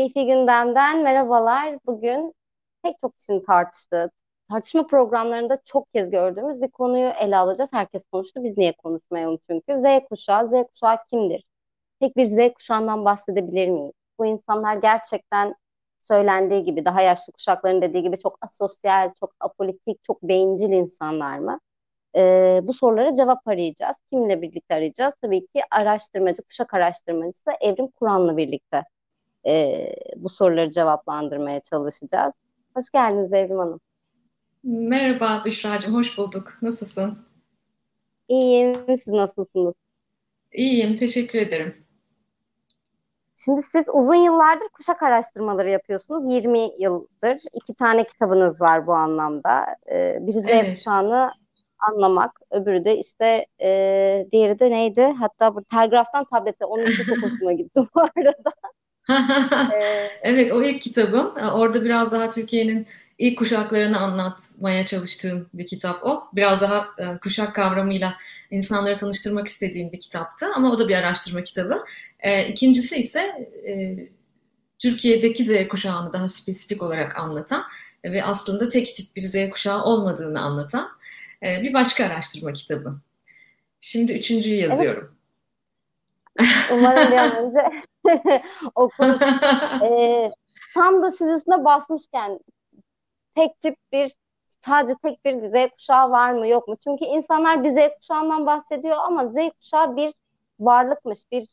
Keyfi Gündem'den merhabalar. Bugün pek çok kişinin tartıştığı, tartışma programlarında çok kez gördüğümüz bir konuyu ele alacağız. Herkes konuştu, biz niye konuşmayalım çünkü. Z kuşağı, Z kuşağı kimdir? Tek bir Z kuşağından bahsedebilir miyiz? Bu insanlar gerçekten söylendiği gibi, daha yaşlı kuşakların dediği gibi çok asosyal, çok apolitik, çok bencil insanlar mı? Ee, bu sorulara cevap arayacağız. Kimle birlikte arayacağız? Tabii ki araştırmacı, kuşak araştırmacısı Evrim Kur'an'la birlikte e, bu soruları cevaplandırmaya çalışacağız. Hoş geldiniz Evrim Hanım. Merhaba Büşra'cığım, hoş bulduk. Nasılsın? İyiyim, siz nasılsınız? İyiyim, teşekkür ederim. Şimdi siz uzun yıllardır kuşak araştırmaları yapıyorsunuz. 20 yıldır. iki tane kitabınız var bu anlamda. Ee, biri Z evet. kuşağını anlamak, öbürü de işte e, diğeri de neydi? Hatta bu telgraftan tablete, onun için çok hoşuma gitti bu arada. evet o ilk kitabım. Orada biraz daha Türkiye'nin ilk kuşaklarını anlatmaya çalıştığım bir kitap o. Biraz daha e, kuşak kavramıyla insanları tanıştırmak istediğim bir kitaptı ama o da bir araştırma kitabı. E, ikincisi ise e, Türkiye'deki Z kuşağını daha spesifik olarak anlatan ve aslında tek tip bir Z kuşağı olmadığını anlatan bir başka araştırma kitabı. Şimdi üçüncüyü yazıyorum. Evet. Umarım bir an önce okul e, tam da siz üstüne basmışken tek tip bir sadece tek bir Z kuşağı var mı yok mu? Çünkü insanlar bir Z kuşağından bahsediyor ama Z kuşağı bir varlıkmış, bir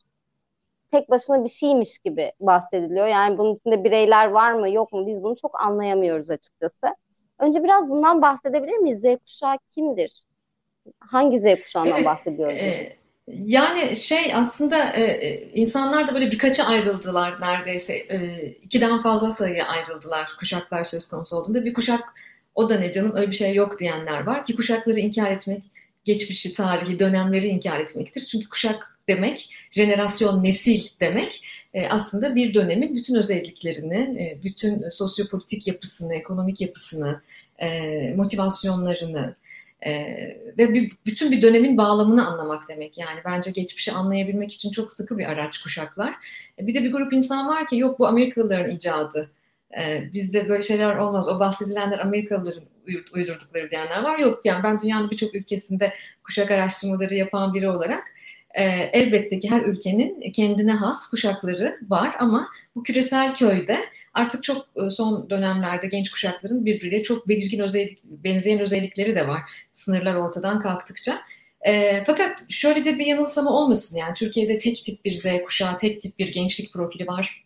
tek başına bir şeymiş gibi bahsediliyor. Yani bunun içinde bireyler var mı yok mu biz bunu çok anlayamıyoruz açıkçası. Önce biraz bundan bahsedebilir miyiz? Z kuşağı kimdir? Hangi Z kuşağından bahsediyoruz? Yani şey aslında e, e, insanlar da böyle birkaça ayrıldılar neredeyse. E, ikiden fazla sayıya ayrıldılar kuşaklar söz konusu olduğunda. Bir kuşak o da ne canım öyle bir şey yok diyenler var. Ki kuşakları inkar etmek geçmişi, tarihi, dönemleri inkar etmektir. Çünkü kuşak demek, jenerasyon, nesil demek e, aslında bir dönemin bütün özelliklerini, e, bütün sosyopolitik yapısını, ekonomik yapısını, motivasyonlarını, e, ve bir, bütün bir dönemin bağlamını anlamak demek yani bence geçmişi anlayabilmek için çok sıkı bir araç kuşaklar. E, bir de bir grup insan var ki yok bu Amerikalıların icadı. E, bizde böyle şeyler olmaz. O bahsedilenler Amerikalıların uydurdukları diyenler var. Yok yani ben dünyanın birçok ülkesinde kuşak araştırmaları yapan biri olarak e, elbette ki her ülkenin kendine has kuşakları var ama bu küresel köyde artık çok e, son dönemlerde genç kuşakların birbiriyle çok belirgin özellik, benzeyen özellikleri de var. Sınırlar ortadan kalktıkça. E, fakat şöyle de bir yanılsama olmasın yani Türkiye'de tek tip bir Z kuşağı, tek tip bir gençlik profili var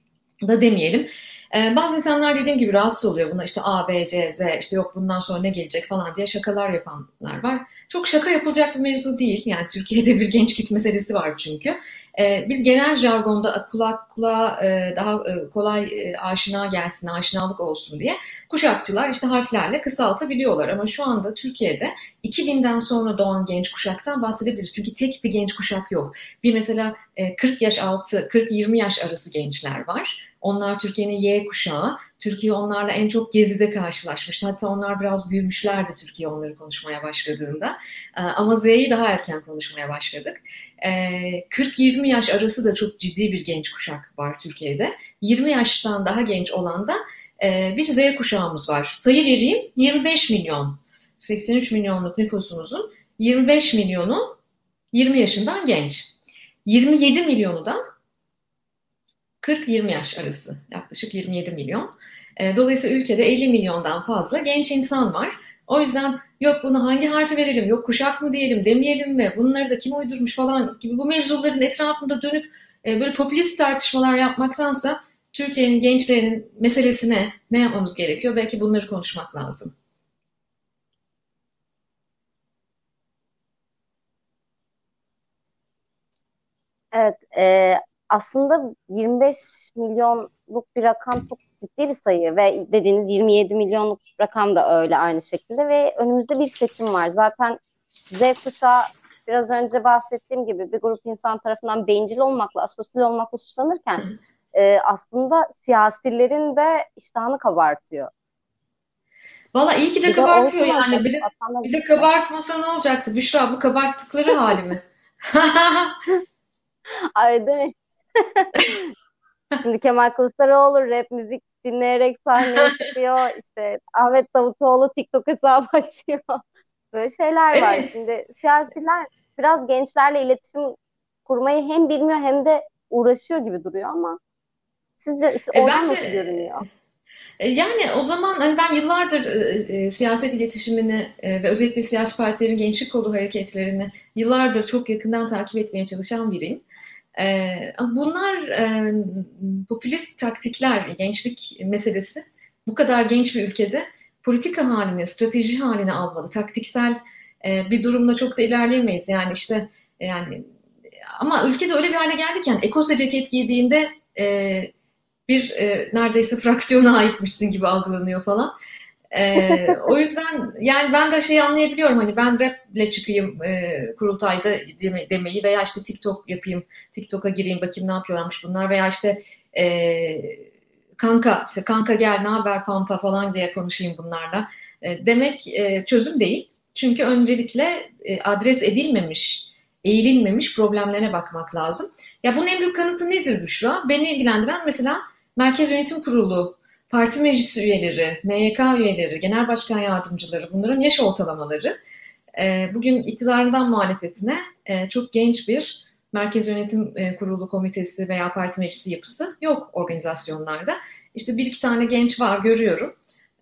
da demeyelim. Ee, bazı insanlar dediğim gibi rahatsız oluyor buna işte A, B, C, Z işte yok bundan sonra ne gelecek falan diye şakalar yapanlar var. Çok şaka yapılacak bir mevzu değil. Yani Türkiye'de bir gençlik meselesi var çünkü. Ee, biz genel jargonda kulak kulağa e, daha e, kolay e, aşina gelsin, aşinalık olsun diye kuşakçılar işte harflerle kısaltabiliyorlar. Ama şu anda Türkiye'de 2000'den sonra doğan genç kuşaktan bahsedebiliriz. Çünkü tek bir genç kuşak yok. Bir mesela 40 yaş altı, 40-20 yaş arası gençler var. Onlar Türkiye'nin Y kuşağı. Türkiye onlarla en çok gezide karşılaşmıştı. Hatta onlar biraz büyümüşlerdi Türkiye onları konuşmaya başladığında. Ee, ama Z'yi daha erken konuşmaya başladık. 40-20 ee, yaş arası da çok ciddi bir genç kuşak var Türkiye'de. 20 yaştan daha genç olan da e, bir Z kuşağımız var. Sayı vereyim 25 milyon. 83 milyonluk nüfusumuzun 25 milyonu 20 yaşından genç. 27 milyonu da 40-20 yaş arası yaklaşık 27 milyon. E, dolayısıyla ülkede 50 milyondan fazla genç insan var. O yüzden yok bunu hangi harfi verelim, yok kuşak mı diyelim, demeyelim mi, bunları da kim uydurmuş falan gibi bu mevzuların etrafında dönüp e, böyle popülist tartışmalar yapmaktansa Türkiye'nin gençlerinin meselesine ne yapmamız gerekiyor? Belki bunları konuşmak lazım. Evet, e, aslında 25 milyonluk bir rakam çok ciddi bir sayı ve dediğiniz 27 milyonluk rakam da öyle aynı şekilde ve önümüzde bir seçim var. Zaten Z kuşağı biraz önce bahsettiğim gibi bir grup insan tarafından bencil olmakla, asosyal olmakla suçlanırken e, aslında siyasilerin de iştahını kabartıyor. Valla iyi ki de bir kabartıyor de yani. Bir de, bir de kabartmasa ne olacaktı Büşra? Bu kabarttıkları hali mi? Ay değil mi? Şimdi Kemal Kılıçdaroğlu rap müzik dinleyerek sahneye çıkıyor. İşte Ahmet Davutoğlu TikTok hesabı açıyor. Böyle şeyler var. Evet. Şimdi siyasiler biraz gençlerle iletişim kurmayı hem bilmiyor hem de uğraşıyor gibi duruyor ama sizce E, oradan bence nasıl görünüyor? e, yani o zaman hani ben yıllardır e, e, siyaset iletişimini e, ve özellikle siyasi partilerin gençlik kolu hareketlerini yıllardır çok yakından takip etmeye çalışan biriyim. Bunlar popülist taktikler, gençlik meselesi bu kadar genç bir ülkede politika haline, strateji haline almalı. Taktiksel bir durumda çok da ilerleyemeyiz. Yani işte yani ama ülkede öyle bir hale geldik yani ekose ceket giydiğinde bir neredeyse fraksiyona aitmişsin gibi algılanıyor falan. E, o yüzden yani ben de şeyi anlayabiliyorum hani ben raple çıkayım e, kurultayda deme, demeyi veya işte TikTok yapayım, TikTok'a gireyim bakayım ne yapıyorlarmış bunlar veya işte e, kanka işte kanka gel ne haber pampa falan diye konuşayım bunlarla e, demek e, çözüm değil. Çünkü öncelikle e, adres edilmemiş, eğilinmemiş problemlerine bakmak lazım. Ya bunun en büyük kanıtı nedir Büşra? Beni ilgilendiren mesela Merkez Yönetim Kurulu, parti meclisi üyeleri, MYK üyeleri, genel başkan yardımcıları bunların yaş ortalamaları. E, bugün iktidarından muhalefetine e, çok genç bir Merkez Yönetim e, Kurulu komitesi veya parti meclisi yapısı yok organizasyonlarda. İşte bir iki tane genç var görüyorum.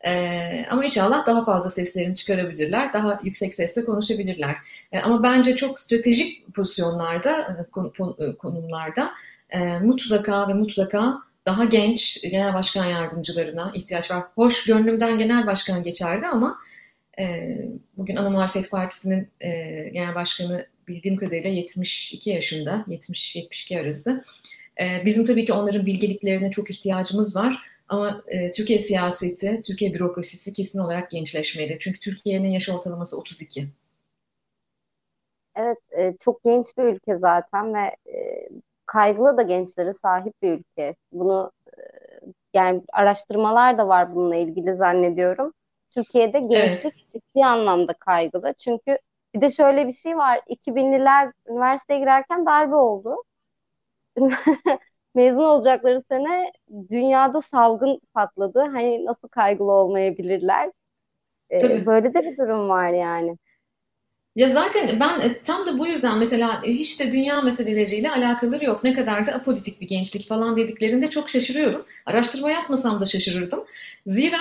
Ee, ama inşallah daha fazla seslerini çıkarabilirler, daha yüksek sesle konuşabilirler. Ee, ama bence çok stratejik pozisyonlarda, konumlarda e, mutlaka ve mutlaka daha genç genel başkan yardımcılarına ihtiyaç var. Hoş gönlümden genel başkan geçerdi ama e, bugün Ana Muhalefet Partisi'nin e, genel başkanı bildiğim kadarıyla 72 yaşında, 70-72 arası. E, bizim tabii ki onların bilgeliklerine çok ihtiyacımız var. Ama e, Türkiye siyaseti, Türkiye bürokrasisi kesin olarak gençleşmeli. Çünkü Türkiye'nin yaş ortalaması 32. Evet, e, çok genç bir ülke zaten ve e, kaygılı da gençlere sahip bir ülke. Bunu e, yani araştırmalar da var bununla ilgili zannediyorum. Türkiye'de gençlik evet. ciddi anlamda kaygılı. Çünkü bir de şöyle bir şey var. 2000'liler üniversiteye girerken darbe oldu. Mezun olacakları sene dünyada salgın patladı. Hani nasıl kaygılı olmayabilirler? Ee, böyle de bir durum var yani. Ya zaten ben e, tam da bu yüzden mesela hiç de dünya meseleleriyle alakaları yok. Ne kadar da apolitik bir gençlik falan dediklerinde çok şaşırıyorum. Araştırma yapmasam da şaşırırdım. Zira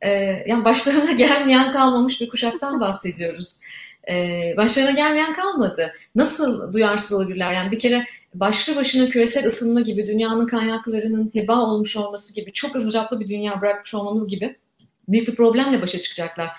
e, yani başlarına gelmeyen kalmamış bir kuşaktan bahsediyoruz. E, başlarına gelmeyen kalmadı. Nasıl duyarsız olabilirler? Yani bir kere başlı başına küresel ısınma gibi, dünyanın kaynaklarının heba olmuş olması gibi, çok ızdıraplı bir dünya bırakmış olmamız gibi büyük bir problemle başa çıkacaklar.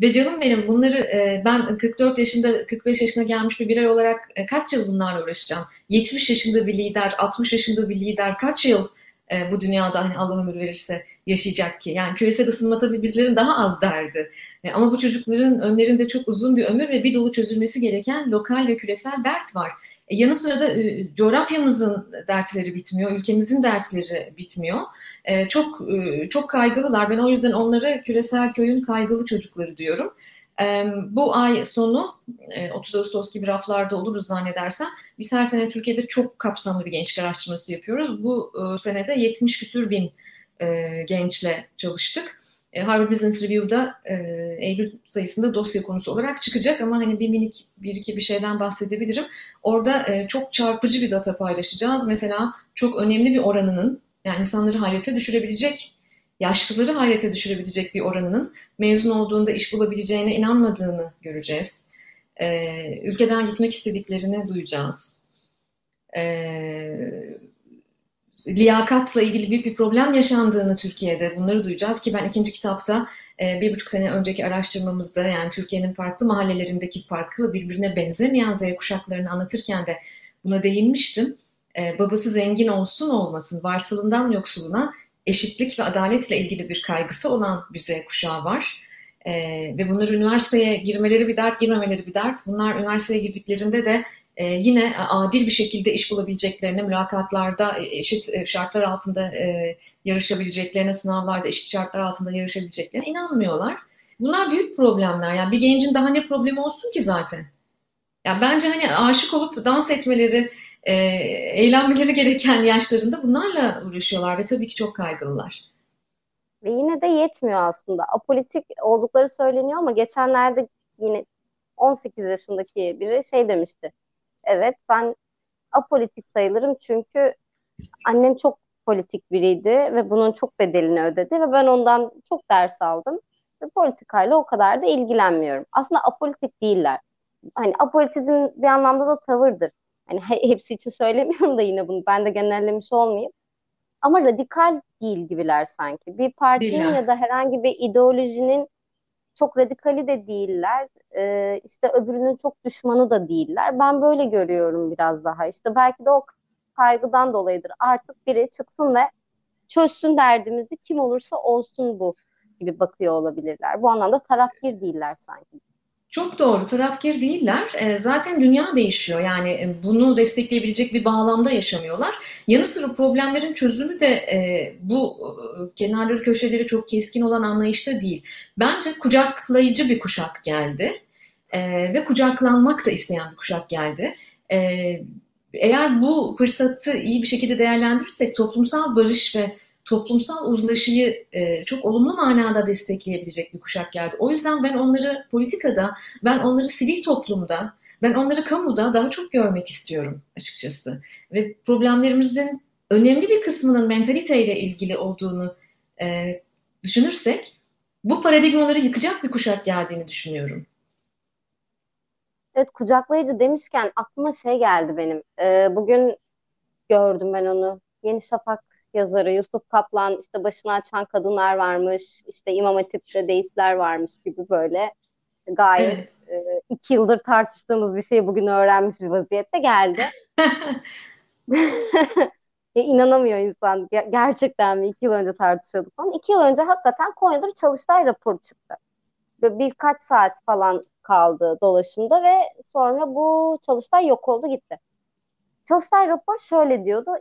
Ve canım benim bunları e, ben 44 yaşında 45 yaşına gelmiş bir birey olarak e, kaç yıl bunlarla uğraşacağım? 70 yaşında bir lider, 60 yaşında bir lider kaç yıl e, bu dünyada hani Allah ömür verirse yaşayacak ki? Yani küresel ısınma tabii bizlerin daha az derdi. ama bu çocukların önlerinde çok uzun bir ömür ve bir dolu çözülmesi gereken lokal ve küresel dert var. E, yanı sıra da e, coğrafyamızın dertleri bitmiyor, ülkemizin dertleri bitmiyor. E, çok e, çok kaygılılar. Ben o yüzden onlara küresel köyün kaygılı çocukları diyorum. E, bu ay sonu e, 30 Ağustos gibi raflarda oluruz zannedersem. Biz her sene Türkiye'de çok kapsamlı bir gençlik araştırması yapıyoruz. Bu e, senede 70 küsür bin e, gençle çalıştık. E, Harvard Business Review'da e, Eylül sayısında dosya konusu olarak çıkacak ama hani bir minik bir iki bir şeyden bahsedebilirim. Orada e, çok çarpıcı bir data paylaşacağız. Mesela çok önemli bir oranının yani insanları hayrete düşürebilecek, yaşlıları hayrete düşürebilecek bir oranının mezun olduğunda iş bulabileceğine inanmadığını göreceğiz. E, ülkeden gitmek istediklerini duyacağız. E, liyakatla ilgili büyük bir problem yaşandığını Türkiye'de bunları duyacağız ki ben ikinci kitapta e, bir buçuk sene önceki araştırmamızda yani Türkiye'nin farklı mahallelerindeki farklı birbirine benzemeyen Z kuşaklarını anlatırken de buna değinmiştim. E, babası zengin olsun olmasın varsılından yoksuluna eşitlik ve adaletle ilgili bir kaygısı olan bir Z kuşağı var. E, ve bunlar üniversiteye girmeleri bir dert, girmemeleri bir dert. Bunlar üniversiteye girdiklerinde de e, yine adil bir şekilde iş bulabileceklerine, mülakatlarda e, eşit e, şartlar altında e, yarışabileceklerine, sınavlarda eşit şartlar altında yarışabileceklerine inanmıyorlar. Bunlar büyük problemler. Yani bir gencin daha ne problemi olsun ki zaten? Ya bence hani aşık olup dans etmeleri, e, eğlenmeleri gereken yaşlarında bunlarla uğraşıyorlar ve tabii ki çok kaygılılar. Ve yine de yetmiyor aslında. Apolitik oldukları söyleniyor ama geçenlerde yine 18 yaşındaki biri şey demişti. Evet ben apolitik sayılırım çünkü annem çok politik biriydi ve bunun çok bedelini ödedi ve ben ondan çok ders aldım. Ve politikayla o kadar da ilgilenmiyorum. Aslında apolitik değiller. Hani apolitizm bir anlamda da tavırdır. Hani hepsi için söylemiyorum da yine bunu ben de genellemiş olmayayım. Ama radikal değil gibiler sanki. Bir partinin Bilmiyorum. ya da herhangi bir ideolojinin çok radikali de değiller. Ee, işte öbürünün çok düşmanı da değiller. Ben böyle görüyorum biraz daha. İşte belki de o kaygıdan dolayıdır. Artık biri çıksın ve çözsün derdimizi kim olursa olsun bu gibi bakıyor olabilirler. Bu anlamda tarafgir değiller sanki. Çok doğru, tarafkir değiller. E, zaten dünya değişiyor. Yani e, bunu destekleyebilecek bir bağlamda yaşamıyorlar. Yanı sıra problemlerin çözümü de e, bu kenarları köşeleri çok keskin olan anlayışta değil. Bence kucaklayıcı bir kuşak geldi. Ve kucaklanmak da isteyen bir kuşak geldi. Eğer bu fırsatı iyi bir şekilde değerlendirirsek toplumsal barış ve toplumsal uzlaşıyı e, çok olumlu manada destekleyebilecek bir kuşak geldi. O yüzden ben onları politikada, ben onları sivil toplumda, ben onları kamuda daha çok görmek istiyorum açıkçası. Ve problemlerimizin önemli bir kısmının mentaliteyle ilgili olduğunu e, düşünürsek bu paradigmaları yıkacak bir kuşak geldiğini düşünüyorum. Evet kucaklayıcı demişken aklıma şey geldi benim. Ee, bugün gördüm ben onu. Yeni Şafak yazarı Yusuf Kaplan işte başını açan kadınlar varmış, işte İmam Hatip'te deistler varmış gibi böyle gayet evet. e, iki yıldır tartıştığımız bir şeyi bugün öğrenmiş bir vaziyette geldi. ya inanamıyor insan. Gerçekten mi? iki yıl önce tartışıyorduk falan. İki yıl önce hakikaten Konya'da bir çalıştay raporu çıktı. Böyle birkaç saat falan kaldı dolaşımda ve sonra bu çalıştay yok oldu gitti. Çalıştay raporu şöyle diyordu.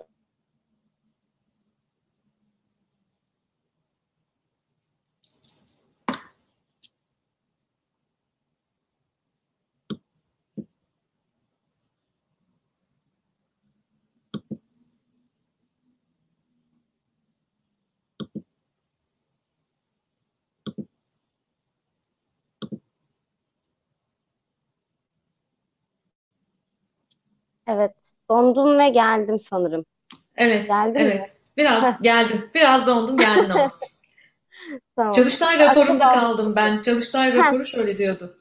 Evet, dondum ve geldim sanırım. Evet, Geldin evet. Mi? Biraz geldim. Biraz dondum, geldin ama. tamam. Çalıştay raporunda kaldım ben. Çalıştay raporu şöyle diyordu.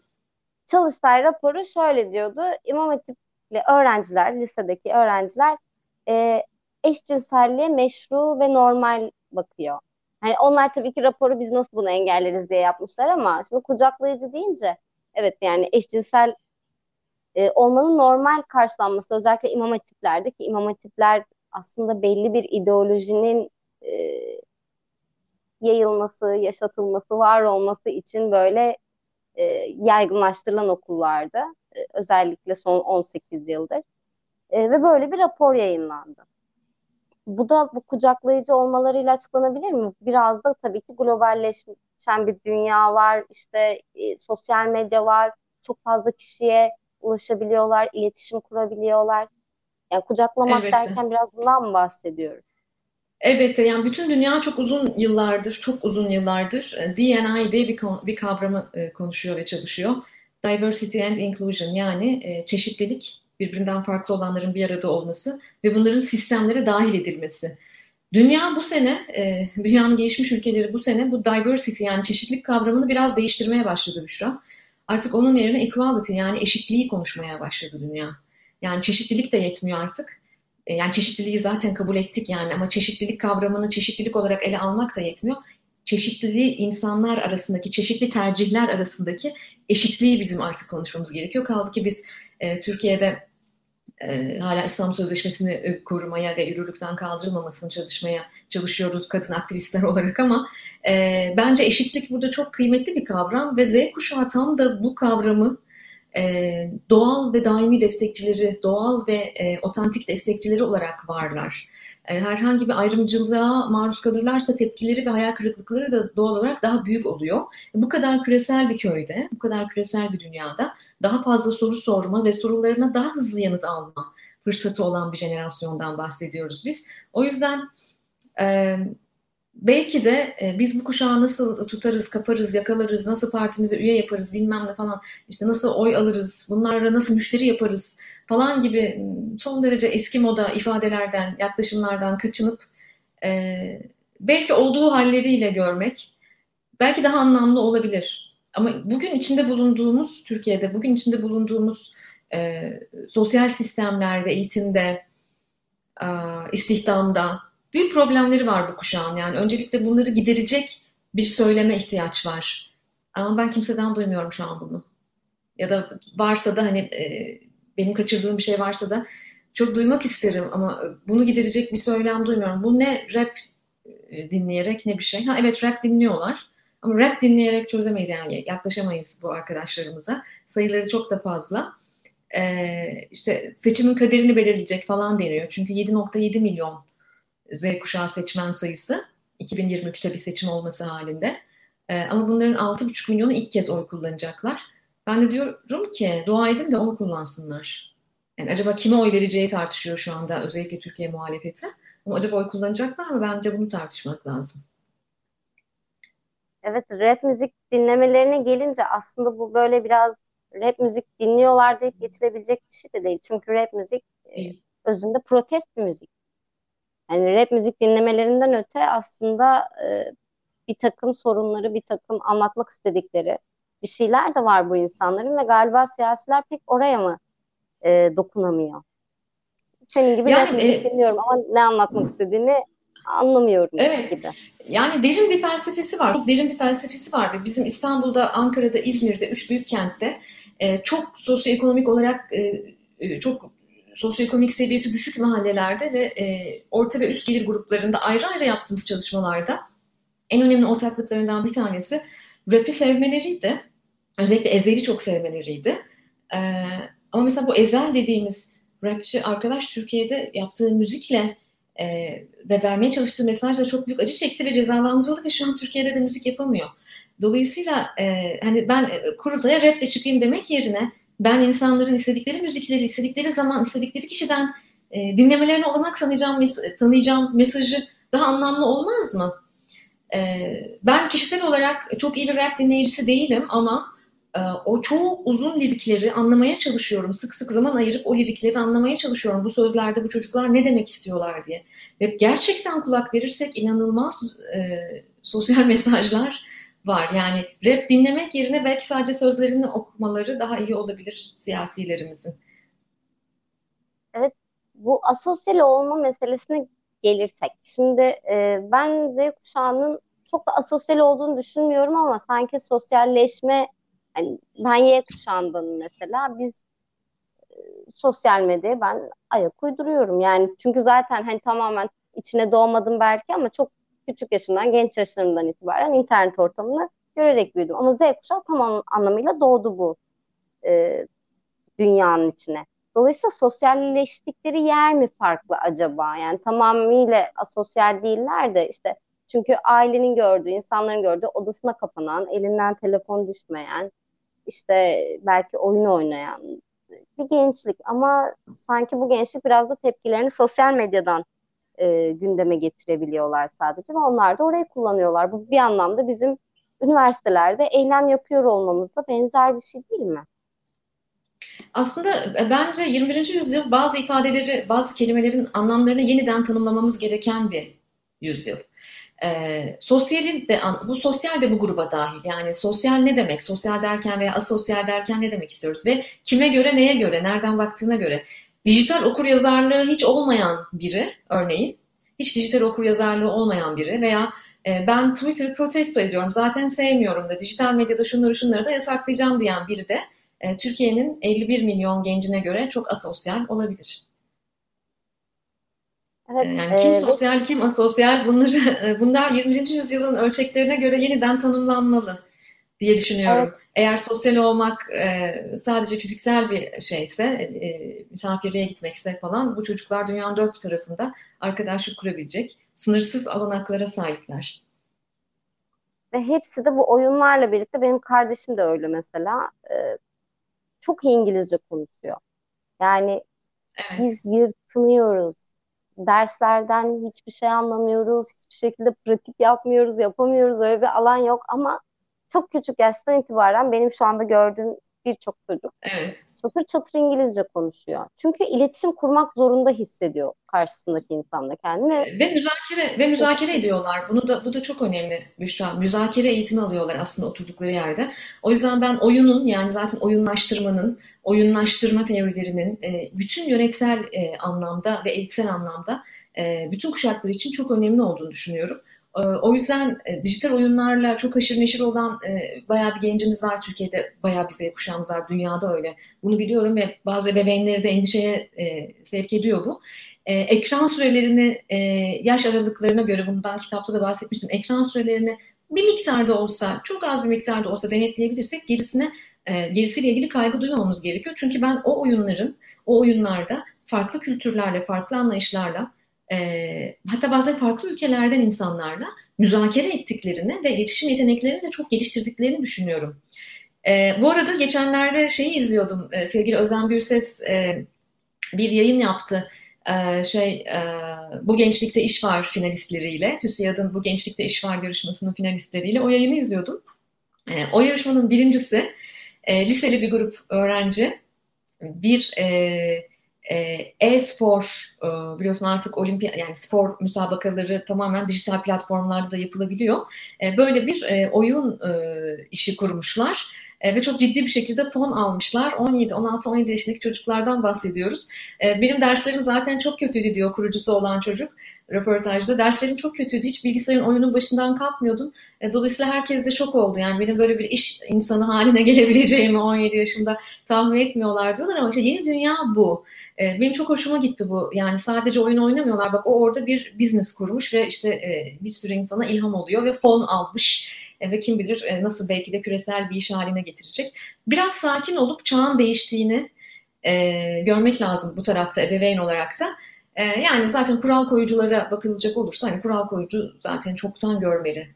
Çalıştay raporu şöyle diyordu. İmam Hatipli öğrenciler, lisedeki öğrenciler e, eşcinselliğe meşru ve normal bakıyor. Yani onlar tabii ki raporu biz nasıl bunu engelleriz diye yapmışlar ama şimdi kucaklayıcı deyince evet yani eşcinsel e, olmanın normal karşılanması özellikle imam hatiplerde ki imam hatipler aslında belli bir ideolojinin e, yayılması, yaşatılması, var olması için böyle e, yaygınlaştırılan okullarda e, özellikle son 18 yıldır e, ve böyle bir rapor yayınlandı. Bu da bu kucaklayıcı olmalarıyla açıklanabilir mi? Biraz da tabii ki globalleşen bir dünya var, işte e, sosyal medya var, çok fazla kişiye ulaşabiliyorlar, iletişim kurabiliyorlar. Yani kucaklamak Elbette. derken biraz bundan mı bahsediyoruz? Elbette yani bütün dünya çok uzun yıllardır, çok uzun yıllardır e, D&I diye bir, bir kavramı e, konuşuyor ve çalışıyor. Diversity and Inclusion yani e, çeşitlilik, birbirinden farklı olanların bir arada olması ve bunların sistemlere dahil edilmesi. Dünya bu sene, dünyanın gelişmiş ülkeleri bu sene bu diversity yani çeşitlilik kavramını biraz değiştirmeye başladı Büşra. Artık onun yerine equality yani eşitliği konuşmaya başladı dünya. Yani çeşitlilik de yetmiyor artık. E, yani çeşitliliği zaten kabul ettik yani ama çeşitlilik kavramını çeşitlilik olarak ele almak da yetmiyor. Çeşitliliği insanlar arasındaki, çeşitli tercihler arasındaki eşitliği bizim artık konuşmamız gerekiyor. Kaldı ki biz e, Türkiye'de e, hala İslam Sözleşmesi'ni e, korumaya ve yürürlükten kaldırılmamasını çalışmaya çalışıyoruz kadın aktivistler olarak ama e, bence eşitlik burada çok kıymetli bir kavram ve Z kuşağı tam da bu kavramı e, doğal ve daimi destekçileri, doğal ve e, otantik destekçileri olarak varlar. E, herhangi bir ayrımcılığa maruz kalırlarsa tepkileri ve hayal kırıklıkları da doğal olarak daha büyük oluyor. Bu kadar küresel bir köyde, bu kadar küresel bir dünyada daha fazla soru sorma ve sorularına daha hızlı yanıt alma fırsatı olan bir jenerasyondan bahsediyoruz biz. O yüzden e, belki de e, biz bu kuşağı nasıl tutarız, kaparız, yakalarız, nasıl partimize üye yaparız bilmem ne falan, işte nasıl oy alırız, bunlarla nasıl müşteri yaparız falan gibi son derece eski moda ifadelerden, yaklaşımlardan kaçınıp e, belki olduğu halleriyle görmek belki daha anlamlı olabilir. Ama bugün içinde bulunduğumuz Türkiye'de, bugün içinde bulunduğumuz e, sosyal sistemlerde, eğitimde, e, istihdamda büyük problemleri var bu kuşağın. Yani öncelikle bunları giderecek bir söyleme ihtiyaç var. Ama ben kimseden duymuyorum şu an bunu. Ya da varsa da hani e, benim kaçırdığım bir şey varsa da çok duymak isterim ama bunu giderecek bir söylem duymuyorum. Bu ne rap e, dinleyerek ne bir şey. Ha evet rap dinliyorlar. Ama rap dinleyerek çözemeyiz yani yaklaşamayız bu arkadaşlarımıza. Sayıları çok da fazla. Ee, işte seçimin kaderini belirleyecek falan deniyor. Çünkü 7.7 milyon Z kuşağı seçmen sayısı 2023'te bir seçim olması halinde. Ee, ama bunların 6,5 milyonu ilk kez oy kullanacaklar. Ben de diyorum ki dua edin de onu kullansınlar. Yani acaba kime oy vereceği tartışıyor şu anda özellikle Türkiye muhalefeti. Ama acaba oy kullanacaklar mı? Bence bunu tartışmak lazım. Evet rap müzik dinlemelerine gelince aslında bu böyle biraz rap müzik dinliyorlar deyip geçilebilecek bir şey de değil. Çünkü rap müzik e, özünde protest bir müzik. Yani rap müzik dinlemelerinden öte aslında e, bir takım sorunları, bir takım anlatmak istedikleri bir şeyler de var bu insanların ve galiba siyasiler pek oraya mı e, dokunamıyor. Senin gibi yani, e, dinliyorum ama ne anlatmak istediğini anlamıyorum evet. gibi. Yani derin bir felsefesi var. Çok derin bir felsefesi var ve bizim İstanbul'da, Ankara'da, İzmir'de, üç büyük kentte e, çok sosyoekonomik olarak e, e çok sosyoekonomik seviyesi düşük mahallelerde ve e, orta ve üst gelir gruplarında ayrı ayrı yaptığımız çalışmalarda en önemli ortaklıklarından bir tanesi rap'i sevmeleriydi. Özellikle Ezel'i çok sevmeleriydi. E, ama mesela bu Ezel dediğimiz rapçi arkadaş Türkiye'de yaptığı müzikle e, ve vermeye çalıştığı mesajla çok büyük acı çekti ve cezalandırıldı ve şu an Türkiye'de de müzik yapamıyor. Dolayısıyla e, hani ben kurultaya raple çıkayım demek yerine ben insanların istedikleri müzikleri, istedikleri zaman, istedikleri kişiden e, dinlemelerine olanak sanacağım, mes- tanıyacağım mesajı daha anlamlı olmaz mı? E, ben kişisel olarak çok iyi bir rap dinleyicisi değilim ama e, o çoğu uzun lirikleri anlamaya çalışıyorum. Sık sık zaman ayırıp o lirikleri anlamaya çalışıyorum. Bu sözlerde bu çocuklar ne demek istiyorlar diye. Ve gerçekten kulak verirsek inanılmaz e, sosyal mesajlar var. Yani rap dinlemek yerine belki sadece sözlerini okumaları daha iyi olabilir siyasilerimizin. Evet, bu asosyal olma meselesine gelirsek. Şimdi e, ben Z kuşağının çok da asosyal olduğunu düşünmüyorum ama sanki sosyalleşme yani ben Y kuşağındanım mesela. Biz e, sosyal medyaya ben ayak uyduruyorum. Yani çünkü zaten hani tamamen içine doğmadım belki ama çok küçük yaşımdan, genç yaşlarımdan itibaren internet ortamını görerek büyüdüm. Ama Z kuşağı tam anlamıyla doğdu bu e, dünyanın içine. Dolayısıyla sosyalleştikleri yer mi farklı acaba? Yani tamamıyla asosyal değiller de işte çünkü ailenin gördüğü, insanların gördüğü odasına kapanan, elinden telefon düşmeyen, işte belki oyun oynayan bir gençlik. Ama sanki bu gençlik biraz da tepkilerini sosyal medyadan e, gündeme getirebiliyorlar sadece ve onlar da orayı kullanıyorlar. Bu bir anlamda bizim üniversitelerde eylem yapıyor olmamızla benzer bir şey değil mi? Aslında bence 21. yüzyıl bazı ifadeleri, bazı kelimelerin anlamlarını yeniden tanımlamamız gereken bir yüzyıl. E, sosyalin de, bu sosyal de bu gruba dahil. Yani sosyal ne demek? Sosyal derken veya asosyal derken ne demek istiyoruz? Ve kime göre, neye göre, nereden baktığına göre. Dijital okur yazarlığı hiç olmayan biri örneğin, hiç dijital okur yazarlığı olmayan biri veya e, ben Twitter'ı protesto ediyorum, zaten sevmiyorum da dijital medyada şunları şunları da yasaklayacağım diyen biri de e, Türkiye'nin 51 milyon gencine göre çok asosyal olabilir. Evet, e, yani kim e, sosyal, kim asosyal bunları bunlar 20. yüzyılın ölçeklerine göre yeniden tanımlanmalı diye düşünüyorum. Evet. Eğer sosyal olmak e, sadece fiziksel bir şeyse, e, misafirliğe gitmekse falan bu çocuklar dünyanın dört bir tarafında arkadaşlık kurabilecek sınırsız alanaklara sahipler. Ve hepsi de bu oyunlarla birlikte benim kardeşim de öyle mesela. E, çok iyi İngilizce konuşuyor. Yani Evet. Biz yırtınıyoruz. Derslerden hiçbir şey anlamıyoruz. Hiçbir şekilde pratik yapmıyoruz, yapamıyoruz. Öyle bir alan yok ama çok küçük yaştan itibaren benim şu anda gördüğüm birçok çocuk Evet. çatır çatır İngilizce konuşuyor. Çünkü iletişim kurmak zorunda hissediyor karşısındaki insanla kendini. Ve müzakere ve müzakere ediyorlar. Bunu da bu da çok önemli Büşra. Müzakere eğitimi alıyorlar aslında oturdukları yerde. O yüzden ben oyunun yani zaten oyunlaştırmanın, oyunlaştırma teorilerinin e, bütün yönetsel e, anlamda ve eğitsel anlamda e, bütün kuşaklar için çok önemli olduğunu düşünüyorum. Ee, o yüzden e, dijital oyunlarla çok haşır neşir olan e, bayağı bir gencimiz var Türkiye'de, bayağı bir Z kuşağımız var, dünyada öyle. Bunu biliyorum ve bazı ebeveynleri de endişeye e, sevk ediyor bu. Ekran sürelerini yaş aralıklarına göre, bundan kitapta da bahsetmiştim, ekran sürelerini bir miktarda olsa, çok az bir miktarda olsa denetleyebilirsek gerisine gerisiyle ilgili kaygı duymamamız gerekiyor. Çünkü ben o oyunların, o oyunlarda farklı kültürlerle, farklı anlayışlarla, e, hatta bazen farklı ülkelerden insanlarla müzakere ettiklerini ve iletişim yeteneklerini de çok geliştirdiklerini düşünüyorum. E, bu arada geçenlerde şeyi izliyordum. E, sevgili Özen Bürses e, bir yayın yaptı. E, şey e, Bu Gençlikte İş Var finalistleriyle. TÜSİAD'ın Bu Gençlikte İş Var yarışmasının finalistleriyle o yayını izliyordum. E, o yarışmanın birincisi e, liseli bir grup öğrenci bir e, e-spor e, biliyorsun artık olimpiyat yani spor müsabakaları tamamen dijital platformlarda da yapılabiliyor. E, böyle bir e, oyun e, işi kurmuşlar. E, ve çok ciddi bir şekilde fon almışlar. 17, 16, 17 yaşındaki çocuklardan bahsediyoruz. E, benim derslerim zaten çok kötüydü diyor kurucusu olan çocuk röportajda. Derslerim çok kötüydü. Hiç bilgisayarın oyunun başından kalkmıyordum. E, dolayısıyla herkes de şok oldu. Yani benim böyle bir iş insanı haline gelebileceğimi 17 yaşında tahmin etmiyorlar diyorlar ama işte yeni dünya bu. Benim çok hoşuma gitti bu. Yani sadece oyun oynamıyorlar. Bak o orada bir business kurmuş ve işte e, bir sürü insana ilham oluyor ve fon almış e, ve kim bilir e, nasıl belki de küresel bir iş haline getirecek. Biraz sakin olup çağın değiştiğini e, görmek lazım bu tarafta ebeveyn olarak da. E, yani zaten kural koyuculara bakılacak olursa hani kural koyucu zaten çoktan görmeli.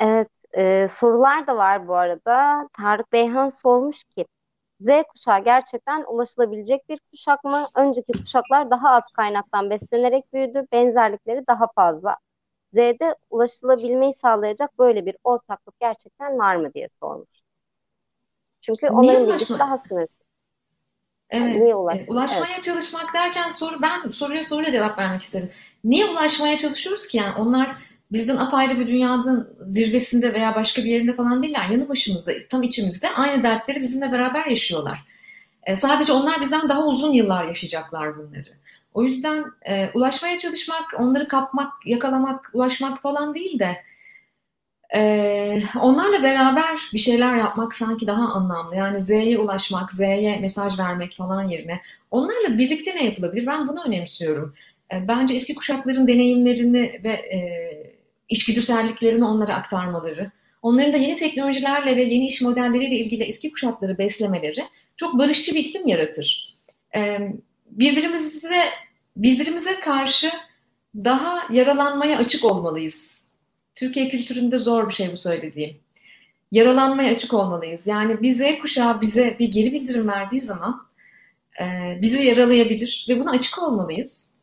Evet, e, sorular da var bu arada. Tarık Beyhan sormuş ki Z kuşağı gerçekten ulaşılabilecek bir kuşak mı? Önceki kuşaklar daha az kaynaktan beslenerek büyüdü, benzerlikleri daha fazla. Z'de ulaşılabilmeyi sağlayacak böyle bir ortaklık gerçekten var mı diye sormuş. Çünkü onların bilgisi daha sınırsız. Evet. Niye ulaş e, ulaşmaya evet. çalışmak derken soru ben soruya soruyla cevap vermek isterim. Niye ulaşmaya çalışıyoruz ki yani onlar bizden apayrı bir dünyanın zirvesinde veya başka bir yerinde falan değiller. Yanı başımızda, tam içimizde aynı dertleri bizimle beraber yaşıyorlar. E, sadece onlar bizden daha uzun yıllar yaşayacaklar bunları. O yüzden e, ulaşmaya çalışmak, onları kapmak, yakalamak, ulaşmak falan değil de e, onlarla beraber bir şeyler yapmak sanki daha anlamlı. Yani Z'ye ulaşmak, Z'ye mesaj vermek falan yerine onlarla birlikte ne yapılabilir? Ben bunu önemsiyorum. E, bence eski kuşakların deneyimlerini ve e, içgüdüselliklerini onlara aktarmaları, onların da yeni teknolojilerle ve yeni iş modelleriyle ilgili eski kuşakları beslemeleri çok barışçı bir iklim yaratır. E, birbirimize birbirimize karşı daha yaralanmaya açık olmalıyız. Türkiye kültüründe zor bir şey bu söylediğim. Yaralanmaya açık olmalıyız. Yani bize kuşağı bize bir geri bildirim verdiği zaman e, bizi yaralayabilir ve buna açık olmalıyız.